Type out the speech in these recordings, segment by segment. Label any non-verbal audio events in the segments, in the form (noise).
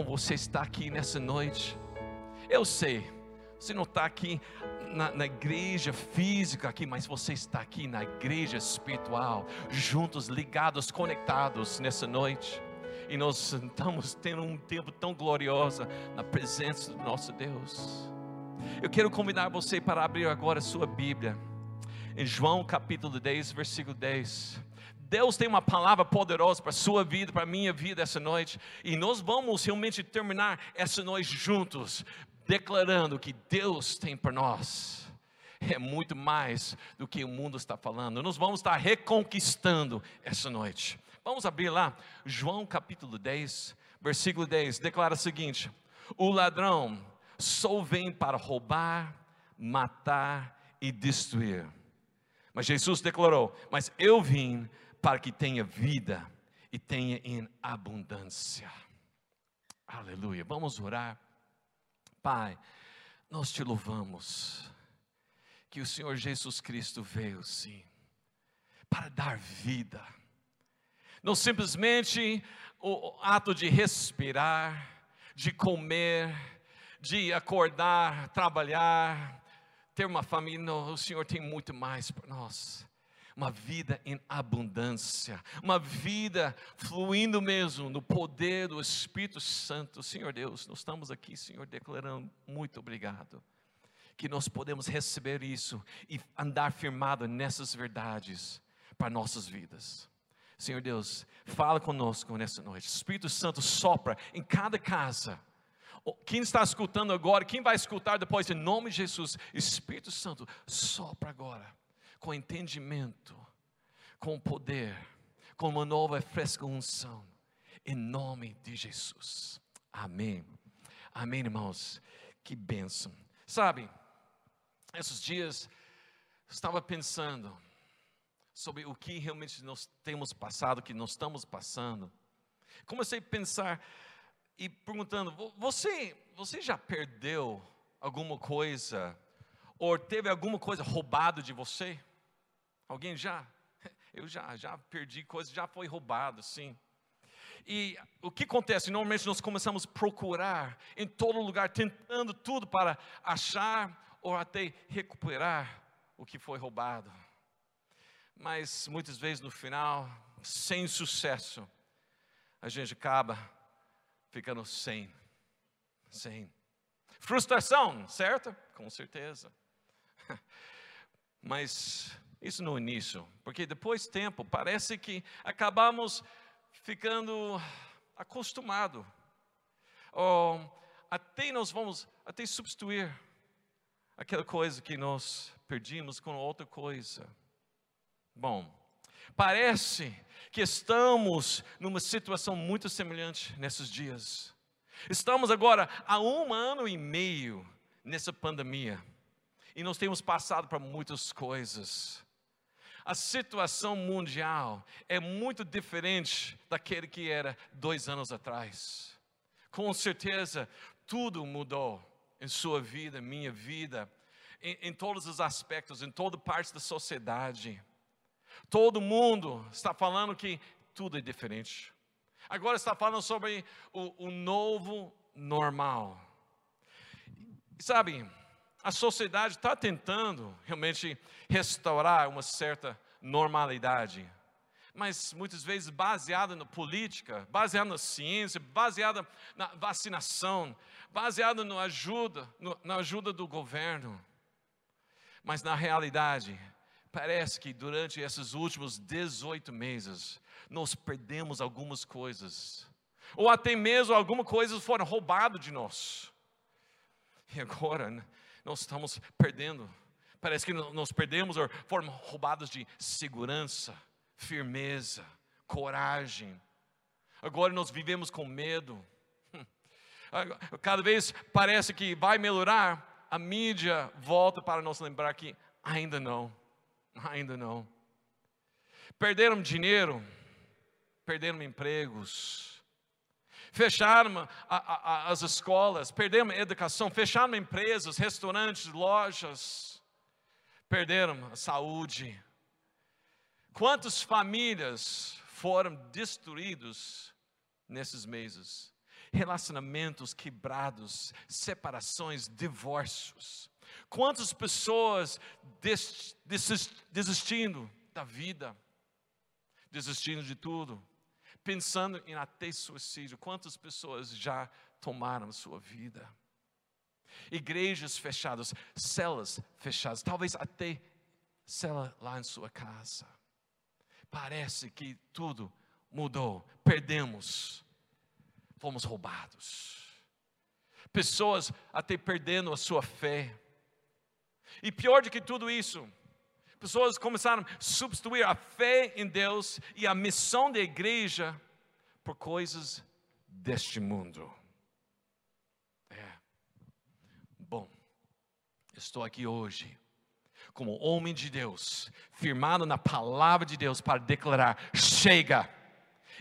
bom você estar aqui nessa noite. Eu sei, você não está aqui na, na, igreja física aqui, mas você está aqui na igreja espiritual, juntos, ligados, conectados nessa noite. E nós estamos tendo um tempo tão glorioso na presença do nosso Deus. Eu quero convidar você para abrir agora a sua Bíblia, em João capítulo 10, versículo 10. Deus tem uma palavra poderosa para a sua vida, para a minha vida essa noite, e nós vamos realmente terminar essa noite juntos, declarando que Deus tem para nós é muito mais do que o mundo está falando. Nós vamos estar reconquistando essa noite. Vamos abrir lá, João capítulo 10, versículo 10, declara o seguinte: O ladrão só vem para roubar, matar e destruir. Mas Jesus declarou: Mas eu vim para que tenha vida e tenha em abundância. Aleluia. Vamos orar. Pai, nós te louvamos que o Senhor Jesus Cristo veio sim para dar vida. Não simplesmente o ato de respirar, de comer, de acordar, trabalhar, ter uma família. Não, o Senhor tem muito mais para nós uma vida em abundância, uma vida fluindo mesmo no poder do Espírito Santo. Senhor Deus, nós estamos aqui, Senhor, declarando muito obrigado. Que nós podemos receber isso e andar firmado nessas verdades para nossas vidas. Senhor Deus, fala conosco nessa noite. Espírito Santo sopra em cada casa. Quem está escutando agora, quem vai escutar depois, em nome de Jesus, Espírito Santo, sopra agora com entendimento, com poder, com uma nova e fresca unção, em nome de Jesus. Amém. Amém, irmãos. Que bênção. Sabe, esses dias estava pensando sobre o que realmente nós temos passado, que nós estamos passando. Comecei a pensar e perguntando: você, você já perdeu alguma coisa? Ou teve alguma coisa roubado de você? Alguém já? (laughs) Eu já, já perdi coisas, já foi roubado, sim. E o que acontece? Normalmente nós começamos a procurar em todo lugar, tentando tudo para achar ou até recuperar o que foi roubado. Mas muitas vezes no final, sem sucesso, a gente acaba ficando sem. Sem. Frustração, certo? Com certeza. (laughs) Mas isso no início, porque depois tempo parece que acabamos ficando acostumado. Ou até nós vamos até substituir aquela coisa que nós perdimos com outra coisa. Bom, parece que estamos numa situação muito semelhante nesses dias. Estamos agora há um ano e meio nessa pandemia e nós temos passado por muitas coisas a situação mundial é muito diferente daquele que era dois anos atrás. Com certeza, tudo mudou em sua vida, minha vida, em, em todos os aspectos, em toda parte da sociedade. Todo mundo está falando que tudo é diferente. Agora está falando sobre o, o novo normal. Sabe, a sociedade está tentando realmente restaurar uma certa normalidade, mas muitas vezes baseada na política, baseada na ciência, baseada na vacinação, baseada na ajuda, no, na ajuda do governo. Mas na realidade, parece que durante esses últimos 18 meses, nós perdemos algumas coisas, ou até mesmo algumas coisas foram roubadas de nós. E agora, né, nós estamos perdendo. Parece que nós perdemos ou roubados de segurança, firmeza, coragem. Agora nós vivemos com medo. (laughs) Cada vez parece que vai melhorar, a mídia volta para nos lembrar que ainda não, ainda não. Perderam dinheiro, perderam empregos, fecharam a, a, as escolas, perderam a educação, fecharam empresas, restaurantes, lojas, perderam a saúde. Quantas famílias foram destruídas nesses meses? relacionamentos quebrados, separações, divórcios. Quantas pessoas desistindo da vida, desistindo de tudo, pensando em até suicídio. Quantas pessoas já tomaram sua vida? Igrejas fechadas, celas fechadas, talvez até cela lá em sua casa. Parece que tudo mudou, perdemos, fomos roubados. Pessoas até perdendo a sua fé. E pior do que tudo isso, pessoas começaram a substituir a fé em Deus e a missão da igreja por coisas deste mundo. É. Bom, estou aqui hoje como homem de Deus, firmado na palavra de Deus para declarar: chega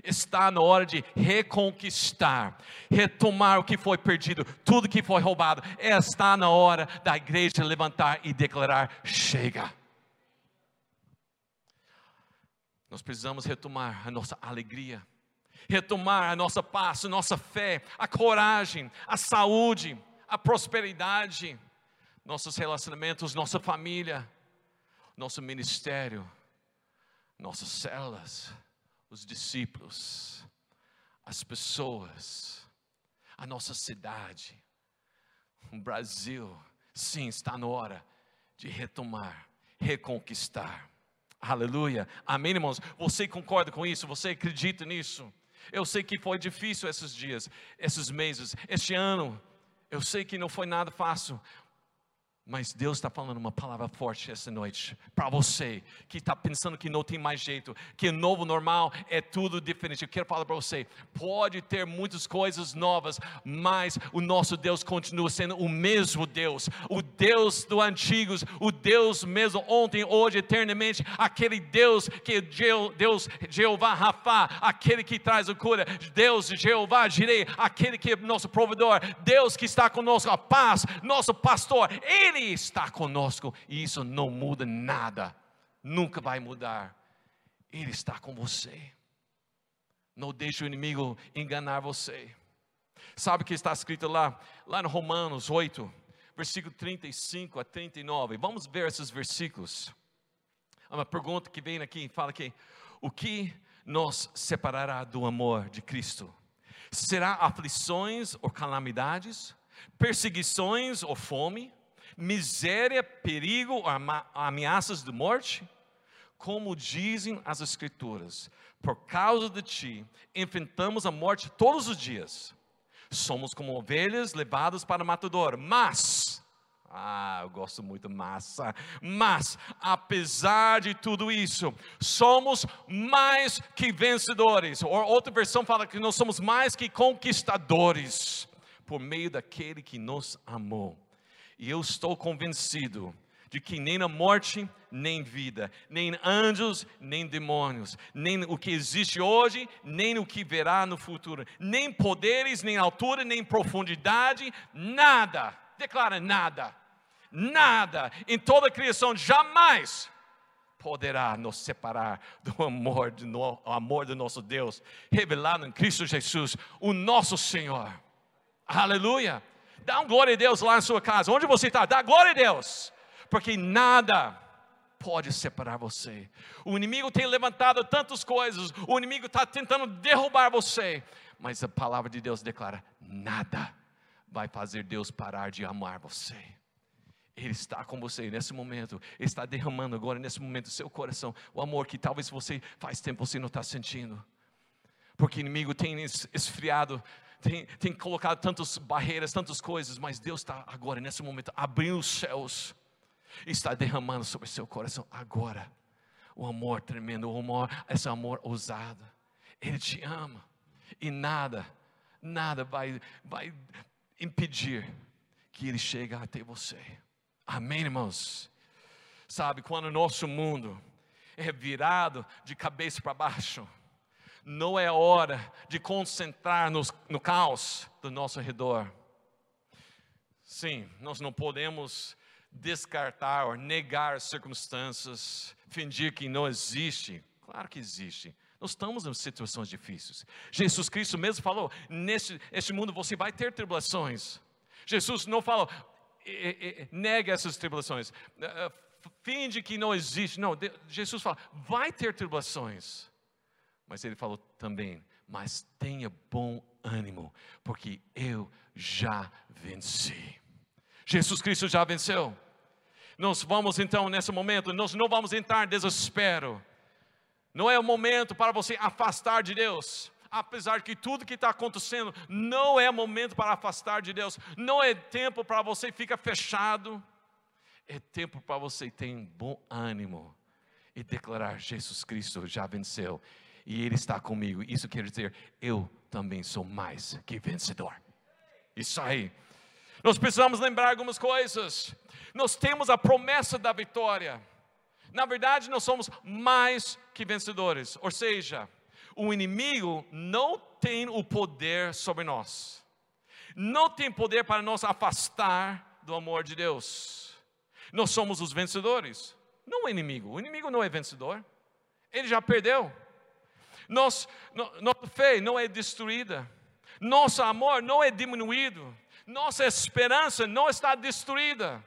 está na hora de reconquistar, retomar o que foi perdido, tudo que foi roubado. Está na hora da igreja levantar e declarar: chega. Nós precisamos retomar a nossa alegria, retomar a nossa paz, a nossa fé, a coragem, a saúde, a prosperidade, nossos relacionamentos, nossa família, nosso ministério, nossas células os discípulos, as pessoas, a nossa cidade, o Brasil, sim, está na hora de retomar, reconquistar. Aleluia. Amém, irmãos? Você concorda com isso? Você acredita nisso? Eu sei que foi difícil esses dias, esses meses, este ano. Eu sei que não foi nada fácil, mas Deus está falando uma palavra forte essa noite para você que está pensando que não tem mais jeito, que novo normal é tudo diferente. Eu quero falar para você: pode ter muitas coisas novas, mas o nosso Deus continua sendo o mesmo Deus, o Deus do antigos, o Deus mesmo ontem, hoje, eternamente, aquele Deus que é Deus Jeová Rafa, aquele que traz a cura, Deus Jeová Jirei, aquele que é nosso provedor, Deus que está conosco, a paz, nosso pastor, Ele ele está conosco e isso não muda nada, nunca vai mudar. Ele está com você. Não deixe o inimigo enganar você. Sabe o que está escrito lá, lá no Romanos 8, versículo 35 a 39. Vamos ver esses versículos. Uma pergunta que vem aqui, fala que o que nos separará do amor de Cristo? Será aflições ou calamidades, perseguições ou fome, miséria, perigo, ameaças de morte? Como dizem as Escrituras, por causa de ti, enfrentamos a morte todos os dias. Somos como ovelhas levadas para o matador, mas, ah, eu gosto muito massa, mas, apesar de tudo isso, somos mais que vencedores. Ou outra versão fala que nós somos mais que conquistadores, por meio daquele que nos amou. E eu estou convencido de que nem na morte, nem vida, nem anjos, nem demônios, nem o que existe hoje, nem o que verá no futuro, nem poderes, nem altura, nem profundidade, nada, declara nada, nada em toda a criação jamais poderá nos separar do amor, do amor do nosso Deus, revelado em Cristo Jesus, o nosso Senhor. Aleluia. Dá um glória a Deus lá na sua casa. Onde você está? Dá glória a Deus. Porque nada pode separar você. O inimigo tem levantado tantas coisas. O inimigo está tentando derrubar você. Mas a palavra de Deus declara: nada vai fazer Deus parar de amar você. Ele está com você nesse momento, Ele está derramando agora nesse momento seu coração, o amor que talvez você faz tempo você não está sentindo, porque o inimigo tem esfriado tem, tem colocado tantas barreiras, tantas coisas, mas Deus está agora, nesse momento, abrindo os céus, e está derramando sobre seu coração agora o amor tremendo, o amor, esse amor ousado. Ele te ama, e nada, nada vai, vai impedir que Ele chegue até você. Amém, irmãos? Sabe, quando o nosso mundo é virado de cabeça para baixo, não é hora de concentrar nos, no caos do nosso redor. Sim, nós não podemos descartar ou negar as circunstâncias, fingir que não existe. Claro que existe. Nós estamos em situações difíceis. Jesus Cristo mesmo falou: neste, neste mundo você vai ter tribulações. Jesus não falou, nega essas tribulações, eh, eh, finge que não existe. Não, Jesus fala, vai ter tribulações. Mas ele falou também, mas tenha bom ânimo, porque eu já venci. Jesus Cristo já venceu. Nós vamos então, nesse momento, nós não vamos entrar em desespero. Não é o momento para você afastar de Deus. Apesar que tudo que está acontecendo não é momento para afastar de Deus, não é tempo para você ficar fechado, é tempo para você ter um bom ânimo e declarar: Jesus Cristo já venceu e Ele está comigo. Isso quer dizer, eu também sou mais que vencedor. Isso aí. Nós precisamos lembrar algumas coisas. Nós temos a promessa da vitória. Na verdade, nós somos mais que vencedores. Ou seja, o inimigo não tem o poder sobre nós. Não tem poder para nos afastar do amor de Deus. Nós somos os vencedores, não o inimigo. O inimigo não é vencedor. Ele já perdeu. Nossa, nossa fé não é destruída. Nosso amor não é diminuído. Nossa esperança não está destruída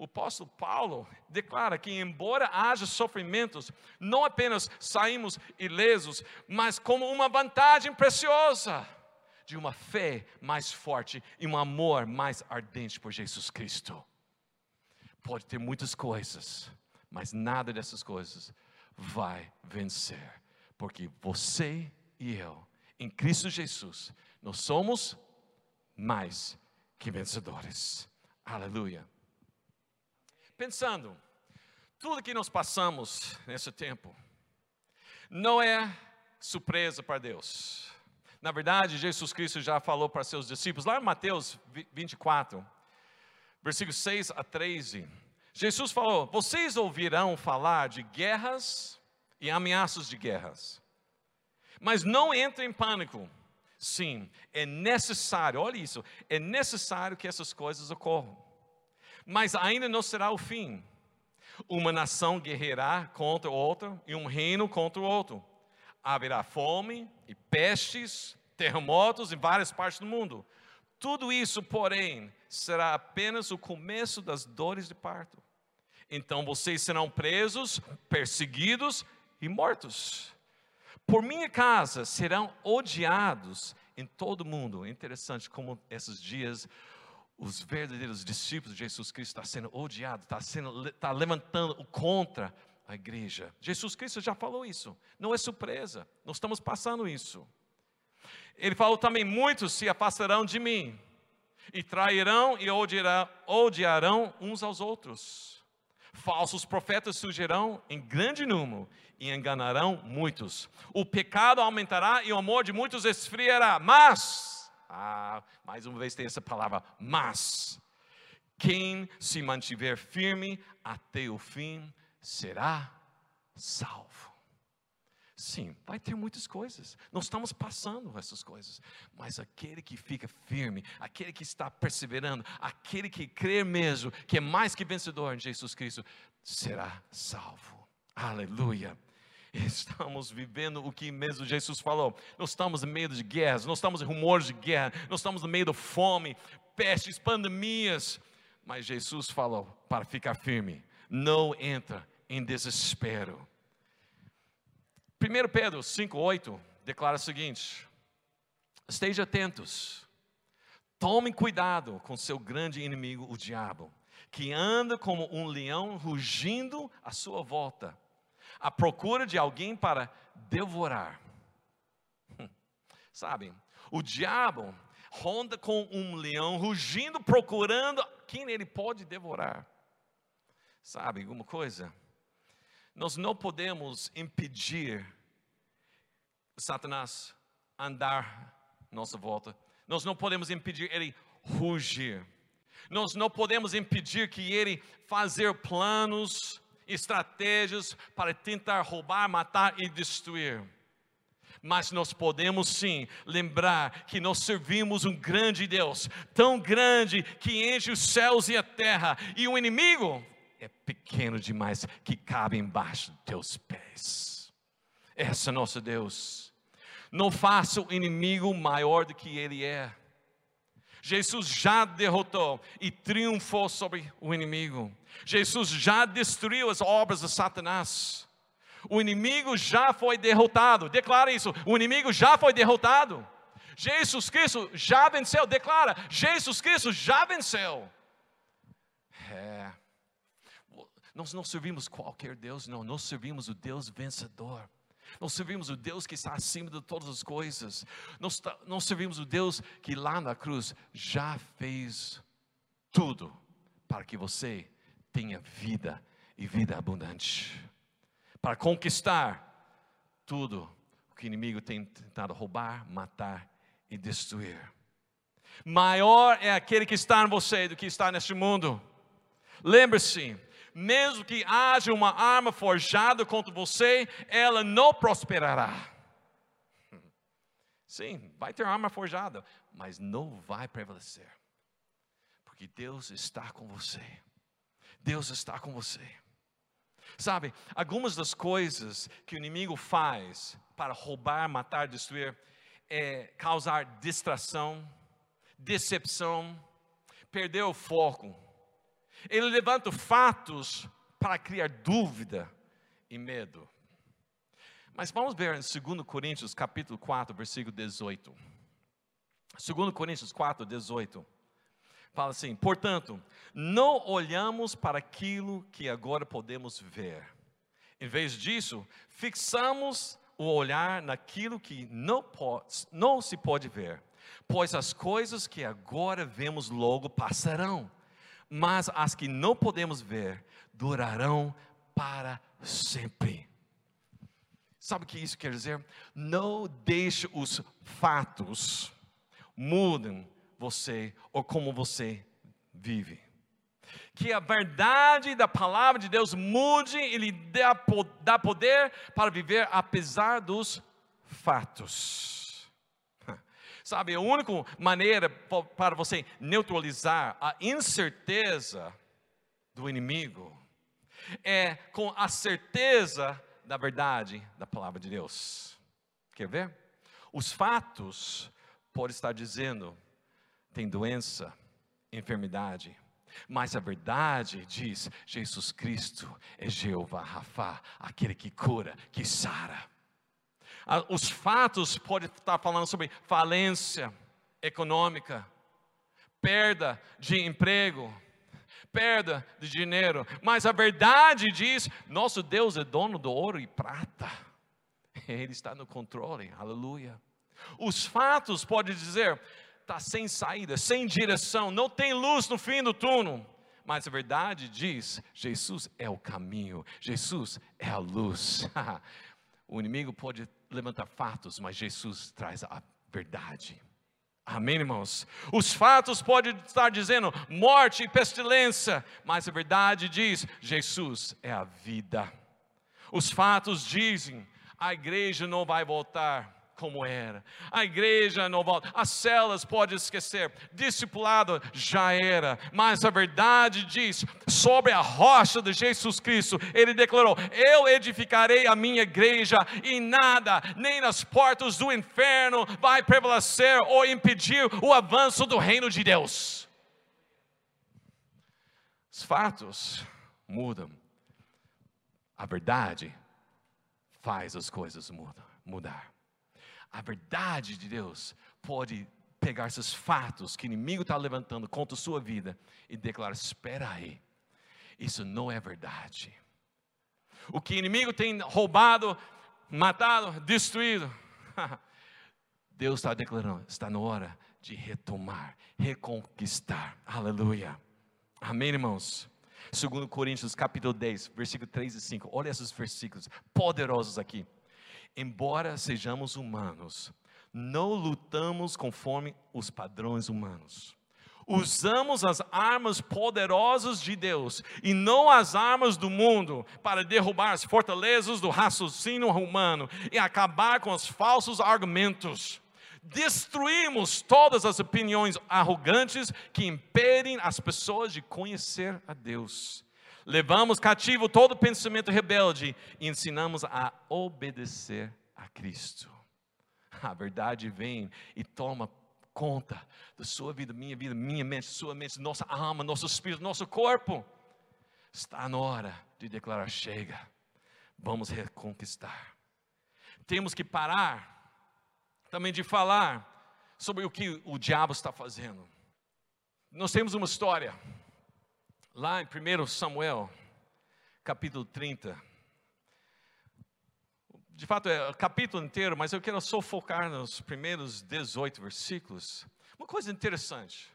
o apóstolo Paulo declara que, embora haja sofrimentos, não apenas saímos ilesos, mas como uma vantagem preciosa de uma fé mais forte e um amor mais ardente por Jesus Cristo. Pode ter muitas coisas, mas nada dessas coisas vai vencer, porque você e eu, em Cristo Jesus, nós somos mais que vencedores. Aleluia pensando, tudo que nós passamos nesse tempo não é surpresa para Deus. Na verdade, Jesus Cristo já falou para seus discípulos, lá em Mateus 24, versículos 6 a 13. Jesus falou: Vocês ouvirão falar de guerras e ameaças de guerras, mas não entrem em pânico. Sim, é necessário, olha isso, é necessário que essas coisas ocorram mas ainda não será o fim. Uma nação guerreará contra outra e um reino contra o outro. Haverá fome e pestes, terremotos em várias partes do mundo. Tudo isso, porém, será apenas o começo das dores de parto. Então vocês serão presos, perseguidos e mortos. Por minha casa serão odiados em todo o mundo. Interessante como esses dias os verdadeiros discípulos de Jesus Cristo estão sendo odiados, está sendo, está levantando contra a igreja. Jesus Cristo já falou isso, não é surpresa, nós estamos passando isso. Ele falou também: muitos se afastarão de mim, e trairão e odiarão, odiarão uns aos outros. Falsos profetas surgirão em grande número e enganarão muitos. O pecado aumentará e o amor de muitos esfriará, mas ah, mais uma vez tem essa palavra, mas. Quem se mantiver firme até o fim será salvo. Sim, vai ter muitas coisas. Nós estamos passando essas coisas. Mas aquele que fica firme, aquele que está perseverando, aquele que crê mesmo, que é mais que vencedor em Jesus Cristo, será salvo. Aleluia. Estamos vivendo o que mesmo Jesus falou. Nós estamos no meio de guerras, nós estamos em rumores de guerra, nós estamos no meio da fome, pestes, pandemias. Mas Jesus falou para ficar firme: não entra em desespero. 1 Pedro 5,8 declara o seguinte: Esteja atentos, tomem cuidado com seu grande inimigo, o diabo, que anda como um leão rugindo à sua volta à procura de alguém para devorar. Sabe, o diabo ronda com um leão rugindo, procurando quem ele pode devorar. Sabe alguma coisa? Nós não podemos impedir Satanás andar nossa volta. Nós não podemos impedir ele rugir. Nós não podemos impedir que ele fazer planos estratégias para tentar roubar, matar e destruir. Mas nós podemos sim lembrar que nós servimos um grande Deus, tão grande que enche os céus e a terra, e o inimigo é pequeno demais que cabe embaixo dos teus pés. Esse é nosso Deus. Não faça o inimigo maior do que ele é. Jesus já derrotou e triunfou sobre o inimigo. Jesus já destruiu as obras de Satanás. O inimigo já foi derrotado. Declara isso. O inimigo já foi derrotado. Jesus Cristo já venceu. Declara: Jesus Cristo já venceu. É. Nós não servimos qualquer Deus, não. Nós servimos o Deus vencedor. Nós servimos o Deus que está acima de todas as coisas. Nós, nós servimos o Deus que lá na cruz já fez tudo para que você tenha vida e vida abundante. Para conquistar tudo o que o inimigo tem tentado roubar, matar e destruir. Maior é aquele que está em você do que está neste mundo. Lembre-se, mesmo que haja uma arma forjada contra você, ela não prosperará. (laughs) Sim, vai ter arma forjada, mas não vai prevalecer. Porque Deus está com você. Deus está com você. Sabe, algumas das coisas que o inimigo faz para roubar, matar, destruir, é causar distração, decepção, perder o foco ele levanta fatos para criar dúvida e medo. Mas vamos ver em 2 Coríntios capítulo 4, versículo 18. 2 Coríntios 4, 18. Fala assim: portanto, não olhamos para aquilo que agora podemos ver. Em vez disso, fixamos o olhar naquilo que não, pode, não se pode ver, pois as coisas que agora vemos logo passarão mas as que não podemos ver durarão para sempre. Sabe o que isso quer dizer? Não deixe os fatos mudem você ou como você vive. Que a verdade da palavra de Deus mude e lhe dá poder para viver apesar dos fatos. Sabe, a única maneira para você neutralizar a incerteza do inimigo é com a certeza da verdade da palavra de Deus. Quer ver? Os fatos podem estar dizendo tem doença, enfermidade, mas a verdade diz: Jesus Cristo é Jeová Rafa, aquele que cura, que sara. Os fatos podem estar falando sobre falência econômica, perda de emprego, perda de dinheiro, mas a verdade diz: nosso Deus é dono do ouro e prata, (laughs) Ele está no controle, aleluia. Os fatos podem dizer: está sem saída, sem direção, não tem luz no fim do túnel. Mas a verdade diz: Jesus é o caminho, Jesus é a luz. (laughs) o inimigo pode levantar fatos, mas Jesus traz a verdade. Amém, irmãos? Os fatos podem estar dizendo morte e pestilência, mas a verdade diz: Jesus é a vida. Os fatos dizem: a igreja não vai voltar como era. A igreja não volta, as celas pode esquecer, discipulado já era, mas a verdade diz, sobre a rocha de Jesus Cristo, ele declarou: Eu edificarei a minha igreja, e nada, nem nas portas do inferno, vai prevalecer ou impedir o avanço do reino de Deus. Os fatos mudam, a verdade faz as coisas mudar. A verdade de Deus pode pegar esses fatos que o inimigo está levantando contra a sua vida e declarar: espera aí, isso não é verdade. O que o inimigo tem roubado, matado, destruído, (laughs) Deus está declarando: está na hora de retomar, reconquistar. Aleluia. Amém, irmãos? Segundo Coríntios capítulo 10, versículo 3 e 5. Olha esses versículos poderosos aqui. Embora sejamos humanos, não lutamos conforme os padrões humanos. Usamos as armas poderosas de Deus e não as armas do mundo para derrubar as fortalezas do raciocínio humano e acabar com os falsos argumentos. Destruímos todas as opiniões arrogantes que impedem as pessoas de conhecer a Deus Levamos cativo todo pensamento rebelde e ensinamos a obedecer a Cristo. (laughs) A verdade vem e toma conta da sua vida, minha vida, minha mente, sua mente, nossa alma, nosso espírito, nosso corpo. Está na hora de declarar: chega, vamos reconquistar. Temos que parar também de falar sobre o que o diabo está fazendo. Nós temos uma história lá em 1 Samuel, capítulo 30. De fato, é o capítulo inteiro, mas eu quero só focar nos primeiros 18 versículos. Uma coisa interessante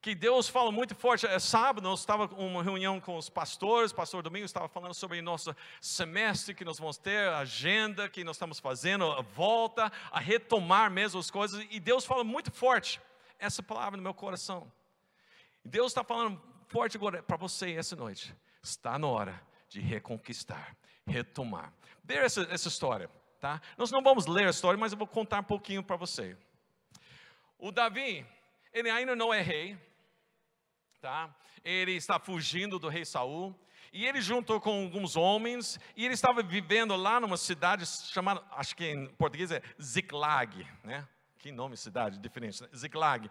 que Deus fala muito forte. É sábado, nós estava uma reunião com os pastores, pastor Domingos estava falando sobre nosso semestre que nós vamos ter, a agenda que nós estamos fazendo, a volta, a retomar mesmo as coisas, e Deus fala muito forte essa palavra no meu coração. Deus está falando forte agora para você essa noite. Está na hora de reconquistar, retomar. Ver essa, essa história, tá? Nós não vamos ler a história, mas eu vou contar um pouquinho para você. O Davi, ele ainda não é rei, tá? Ele está fugindo do rei Saul. E ele juntou com alguns homens, e ele estava vivendo lá numa cidade chamada, acho que em português é Ziklag, né? Que nome cidade diferente, né? Ziklag.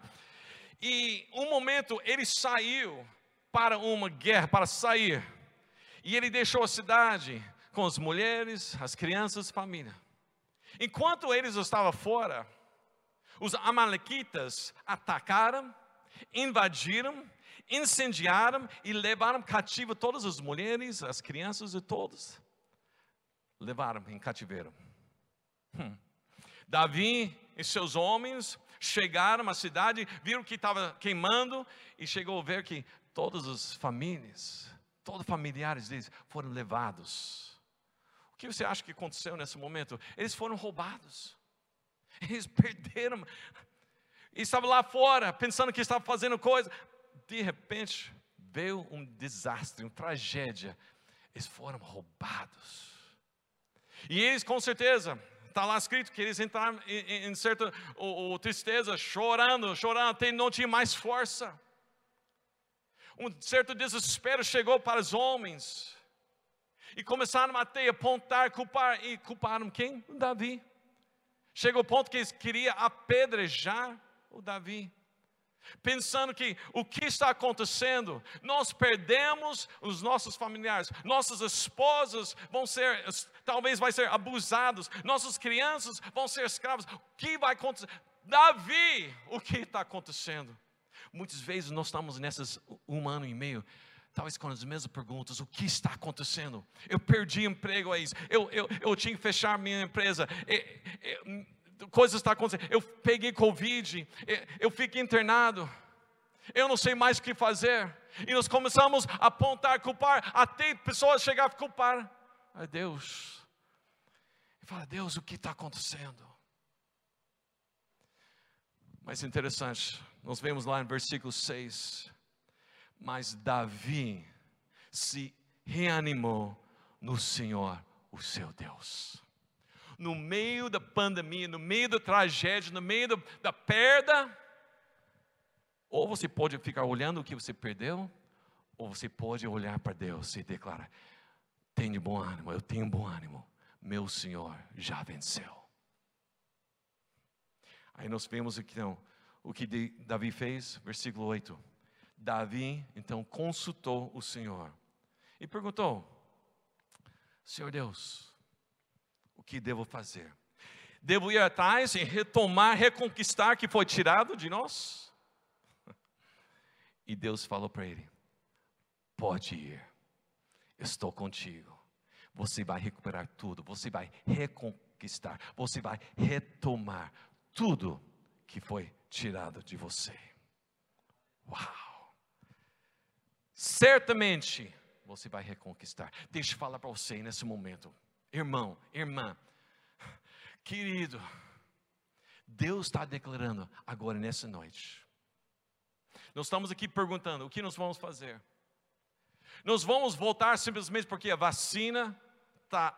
E um momento ele saiu para uma guerra, para sair. E ele deixou a cidade com as mulheres, as crianças, família. Enquanto eles estavam fora, os amalequitas atacaram, invadiram incendiaram e levaram cativo todas as mulheres, as crianças e todos. Levaram em cativeiro. Hum. Davi e seus homens chegaram à cidade, viram que estava queimando e chegou a ver que todas as famílias, todos os familiares deles foram levados. O que você acha que aconteceu nesse momento? Eles foram roubados. Eles (laughs) perderam. E estavam lá fora, pensando que estavam fazendo coisa de repente veio um desastre, uma tragédia. Eles foram roubados. E eles, com certeza, está lá escrito que eles entraram em, em certa ou, tristeza, chorando, chorando, até não tinha mais força. Um certo desespero chegou para os homens. E começaram a até apontar, culpar, e culparam quem? O Davi. Chegou ao ponto que eles queriam apedrejar o Davi pensando que o que está acontecendo, nós perdemos os nossos familiares, nossas esposas vão ser, talvez vai ser abusados, nossas crianças vão ser escravos. O que vai acontecer? Davi, o que está acontecendo? Muitas vezes nós estamos nessas um ano e meio, talvez com as mesmas perguntas: o que está acontecendo? Eu perdi emprego, é isso. Eu, eu, eu tinha que fechar minha empresa. Eu, eu, coisas estão acontecendo. Eu peguei Covid, eu fiquei internado, eu não sei mais o que fazer. E nós começamos a apontar, culpar, até pessoas chegar a culpar a Deus. E fala, Deus, o que está acontecendo? Mas interessante, nós vemos lá no versículo 6, mas Davi se reanimou no Senhor, o seu Deus no meio da pandemia, no meio da tragédia, no meio do, da perda, ou você pode ficar olhando o que você perdeu, ou você pode olhar para Deus e declarar: tenho bom ânimo, eu tenho bom ânimo, meu Senhor já venceu. Aí nós vemos então, o que Davi fez, versículo 8. Davi então consultou o Senhor e perguntou: Senhor Deus, que devo fazer? Devo ir atrás e retomar, reconquistar que foi tirado de nós? E Deus falou para ele: Pode ir, estou contigo. Você vai recuperar tudo, você vai reconquistar, você vai retomar tudo que foi tirado de você. Uau! Certamente você vai reconquistar. Deixa eu falar para você nesse momento irmão, irmã, querido, Deus está declarando agora nessa noite. Nós estamos aqui perguntando: o que nós vamos fazer? Nós vamos voltar simplesmente porque a vacina está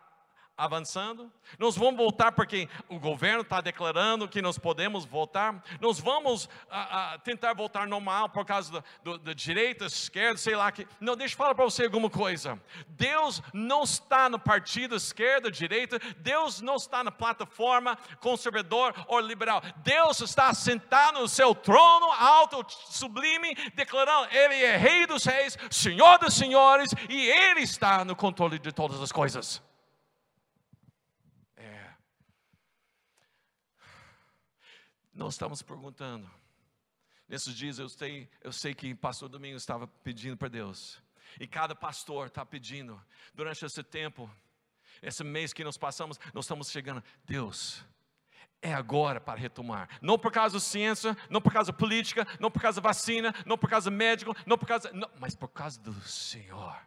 avançando, nós vamos voltar porque o governo está declarando que nós podemos voltar, nós vamos a, a tentar voltar normal por causa da direita, esquerda, sei lá que. Não, deixa eu falar para você alguma coisa. Deus não está no partido esquerda, direita, Deus não está na plataforma conservador ou liberal. Deus está sentado no seu trono alto, sublime, declarando: Ele é Rei dos Reis, Senhor dos Senhores, e Ele está no controle de todas as coisas. Nós estamos perguntando. Nesses dias eu sei, eu sei que pastor Domingos estava pedindo para Deus. E cada pastor está pedindo. Durante esse tempo, esse mês que nós passamos, nós estamos chegando. Deus, é agora para retomar. Não por causa da ciência, não por causa da política, não por causa da vacina, não por causa do médico, não por causa. Não, mas por causa do Senhor.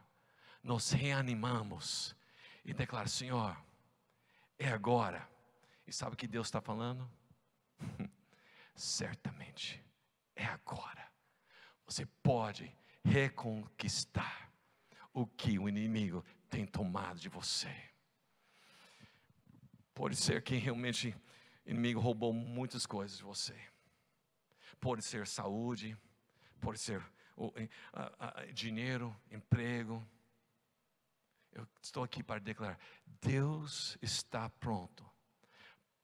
Nós reanimamos e declara: Senhor, é agora. E sabe o que Deus está falando? (laughs) certamente é agora. Você pode reconquistar o que o inimigo tem tomado de você. Pode ser que realmente o inimigo roubou muitas coisas de você. Pode ser saúde, pode ser uh, uh, dinheiro, emprego. Eu estou aqui para declarar: Deus está pronto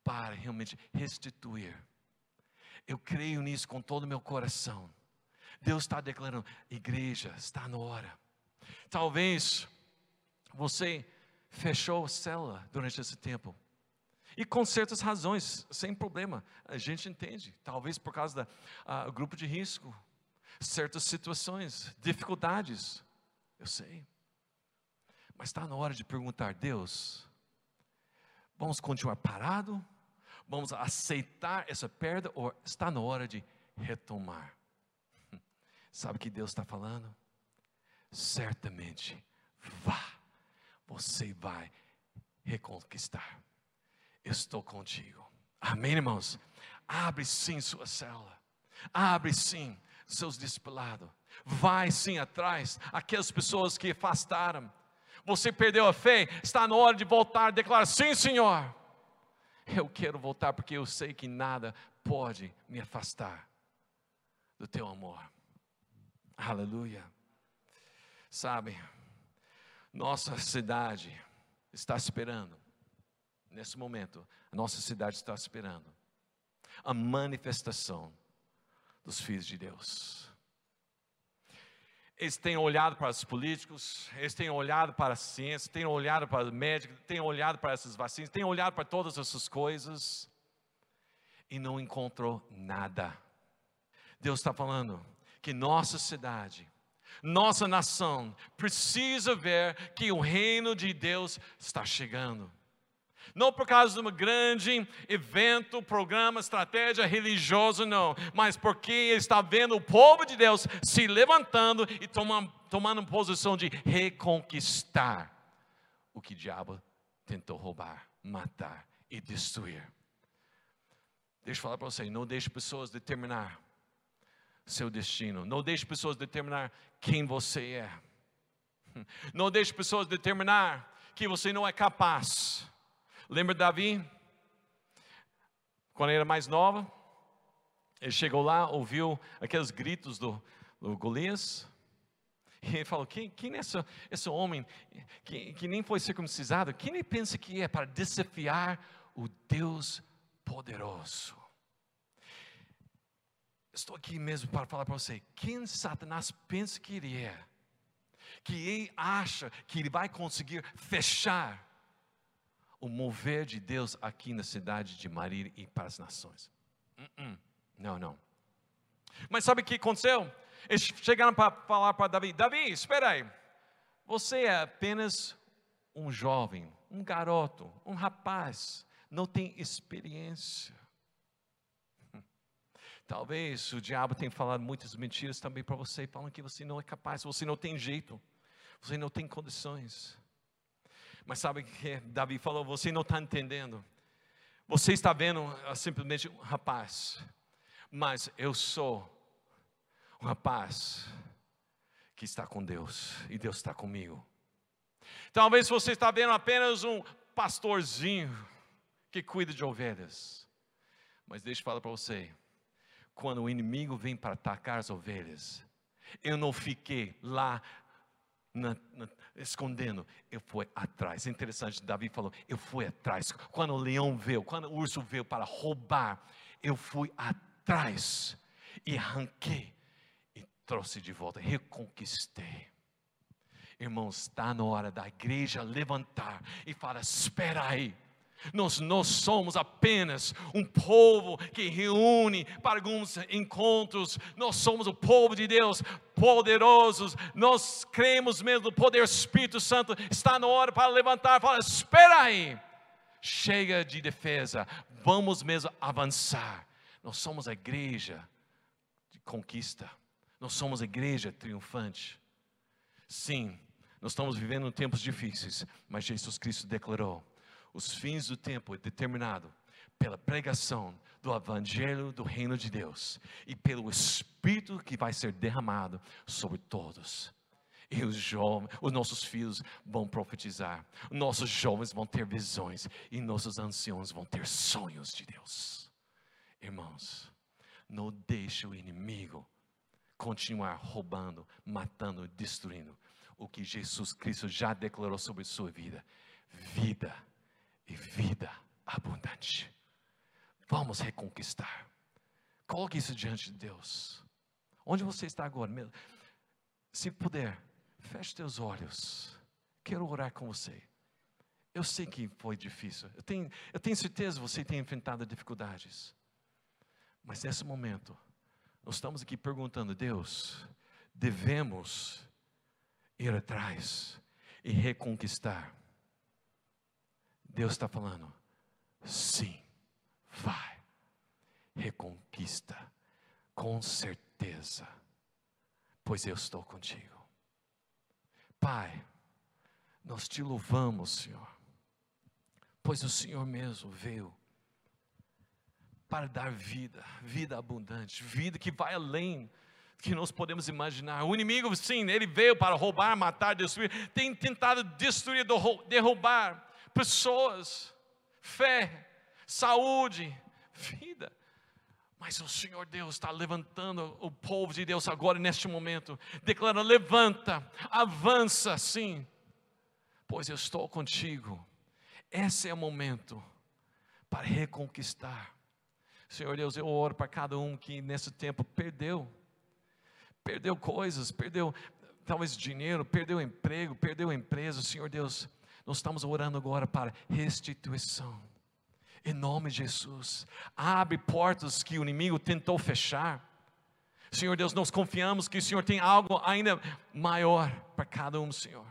para realmente restituir eu creio nisso com todo o meu coração. Deus está declarando, igreja, está na hora. Talvez você fechou a célula durante esse tempo. E com certas razões, sem problema, a gente entende. Talvez por causa do uh, grupo de risco, certas situações, dificuldades. Eu sei. Mas está na hora de perguntar: Deus, vamos continuar parado? Vamos aceitar essa perda ou está na hora de retomar? Sabe o que Deus está falando? Certamente, vá, você vai reconquistar. Estou contigo. Amém, irmãos? Abre sim sua célula. Abre sim seus discipulados. Vai sim atrás aquelas pessoas que afastaram. Você perdeu a fé, está na hora de voltar a declarar: sim, Senhor. Eu quero voltar porque eu sei que nada pode me afastar do teu amor. Aleluia. Sabe, nossa cidade está esperando, nesse momento, a nossa cidade está esperando a manifestação dos filhos de Deus eles têm olhado para os políticos, eles têm olhado para a ciência, têm olhado para o médico, têm olhado para essas vacinas, têm olhado para todas essas coisas e não encontrou nada. Deus está falando que nossa cidade, nossa nação precisa ver que o reino de Deus está chegando. Não por causa de um grande evento, programa, estratégia religiosa, não. Mas porque está vendo o povo de Deus se levantando e tomando, tomando posição de reconquistar o que o diabo tentou roubar, matar e destruir. Deixa eu falar para você, não deixe pessoas determinar seu destino. Não deixe pessoas determinar quem você é. (laughs) Não deixe pessoas determinar que você não é capaz. Lembra Davi? Quando ele era mais nova, ele chegou lá, ouviu aqueles gritos do, do Golias, e ele falou: Quem, quem é esse, esse homem que, que nem foi circuncisado? Quem ele pensa que é para desafiar o Deus poderoso? Estou aqui mesmo para falar para você: quem Satanás pensa que ele é? Que ele acha que ele vai conseguir fechar o mover de Deus aqui na cidade de Marília e para as nações. Uh -uh. Não, não. Mas sabe o que aconteceu? Eles chegaram para falar para Davi: Davi, espera aí. Você é apenas um jovem, um garoto, um rapaz, não tem experiência. (laughs) Talvez o diabo tenha falado muitas mentiras também para você, falando que você não é capaz, você não tem jeito, você não tem condições. Mas sabe o que Davi falou? Você não está entendendo. Você está vendo ah, simplesmente um rapaz, mas eu sou um rapaz que está com Deus e Deus está comigo. Talvez você está vendo apenas um pastorzinho que cuida de ovelhas. Mas deixa eu falar para você, quando o inimigo vem para atacar as ovelhas, eu não fiquei lá na, na, escondendo, eu fui atrás. Interessante, Davi falou: eu fui atrás. Quando o leão veio, quando o urso veio para roubar, eu fui atrás e arranquei e trouxe de volta, reconquistei. Irmãos, está na hora da igreja levantar e falar: espera aí. Nós, nós somos apenas um povo que reúne para alguns encontros. Nós somos o povo de Deus, poderosos. Nós cremos mesmo no poder do Espírito Santo. Está na hora para levantar e falar: espera aí. Chega de defesa, vamos mesmo avançar. Nós somos a igreja de conquista. Nós somos a igreja triunfante. Sim, nós estamos vivendo tempos difíceis, mas Jesus Cristo declarou: os fins do tempo é determinado pela pregação do evangelho do reino de Deus e pelo espírito que vai ser derramado sobre todos. E os jovens, os nossos filhos vão profetizar, nossos jovens vão ter visões e nossos anciãos vão ter sonhos de Deus. Irmãos, não deixe o inimigo continuar roubando, matando, destruindo o que Jesus Cristo já declarou sobre sua vida: vida e vida abundante. Vamos reconquistar. Coloque isso diante de Deus. Onde você está agora? Se puder, feche teus olhos. Quero orar com você. Eu sei que foi difícil. Eu tenho, eu tenho certeza que você tem enfrentado dificuldades. Mas nesse momento, nós estamos aqui perguntando, Deus, devemos ir atrás e reconquistar. Deus está falando, sim, vai, reconquista, com certeza, pois eu estou contigo. Pai, nós te louvamos, Senhor, pois o Senhor mesmo veio para dar vida, vida abundante, vida que vai além que nós podemos imaginar. O inimigo, sim, ele veio para roubar, matar, destruir, tem tentado destruir, derrubar pessoas, fé, saúde, vida. Mas o Senhor Deus está levantando o povo de Deus agora, neste momento, declarando: levanta, avança, sim, pois eu estou contigo. Esse é o momento para reconquistar Senhor Deus, eu oro para cada um que nesse tempo perdeu, perdeu coisas, perdeu talvez dinheiro, perdeu emprego, perdeu empresa. Senhor Deus, nós estamos orando agora para restituição. Em nome de Jesus, abre portas que o inimigo tentou fechar. Senhor Deus, nós confiamos que o Senhor tem algo ainda maior para cada um, Senhor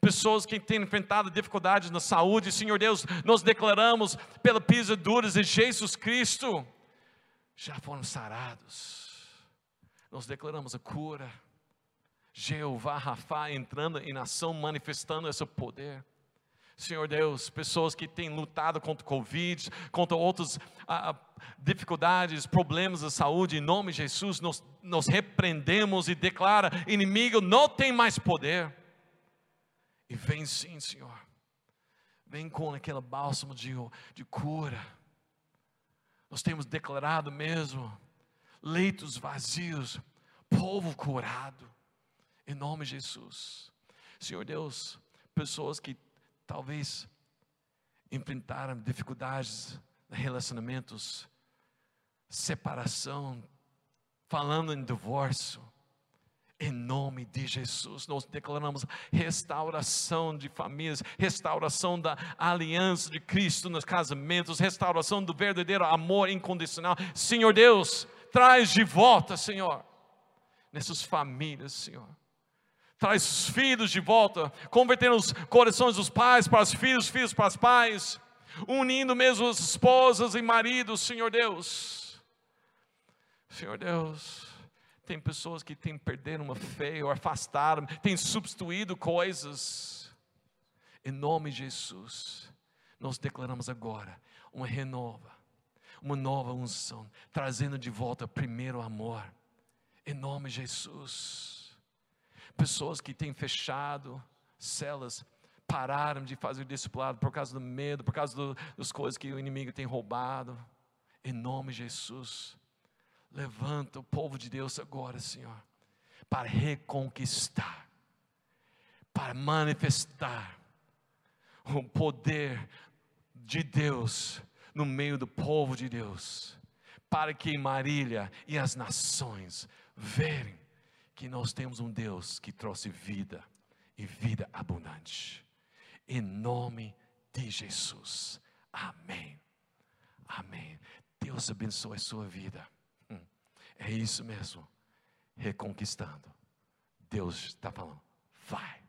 pessoas que têm enfrentado dificuldades na saúde, Senhor Deus, nós declaramos pela pisaduras de Jesus Cristo, já foram sarados. Nós declaramos a cura. Jeová Rafa entrando em ação, manifestando esse poder. Senhor Deus, pessoas que têm lutado contra o Covid, contra outras ah, dificuldades, problemas de saúde, em nome de Jesus, nós, nós repreendemos e declara: inimigo não tem mais poder. E vem sim, Senhor. Vem com aquele bálsamo de, de cura. Nós temos declarado mesmo leitos vazios, povo curado, em nome de Jesus. Senhor Deus, pessoas que talvez enfrentaram dificuldades relacionamentos, separação, falando em divórcio, em nome de Jesus, nós declaramos restauração de famílias, restauração da aliança de Cristo nos casamentos, restauração do verdadeiro amor incondicional. Senhor Deus, traz de volta, Senhor, nessas famílias, Senhor. Traz os filhos de volta, convertendo os corações dos pais para os filhos, filhos para os pais, unindo mesmo as esposas e maridos, Senhor Deus. Senhor Deus, tem pessoas que têm perdido uma fé ou afastaram, têm substituído coisas. Em nome de Jesus, nós declaramos agora uma renova, uma nova unção, trazendo de volta primeiro amor. Em nome de Jesus. Pessoas que têm fechado celas, pararam de fazer discipulado por causa do medo, por causa do, das coisas que o inimigo tem roubado. Em nome de Jesus, levanta o povo de Deus agora, Senhor, para reconquistar, para manifestar o poder de Deus no meio do povo de Deus, para que Marília e as nações verem que nós temos um Deus que trouxe vida e vida abundante. Em nome de Jesus. Amém. Amém. Deus abençoe a sua vida. Hum. É isso mesmo. Reconquistando. Deus está falando. Vai.